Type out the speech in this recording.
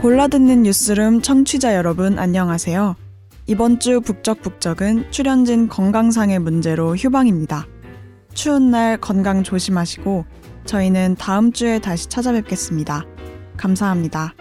골라듣는 뉴스룸 청취자 여러분 안녕하세요. 이번 주 북적북적은 출연진 건강상의 문제로 휴방입니다. 추운 날 건강 조심하시고 저희는 다음 주에 다시 찾아뵙겠습니다. 감사합니다.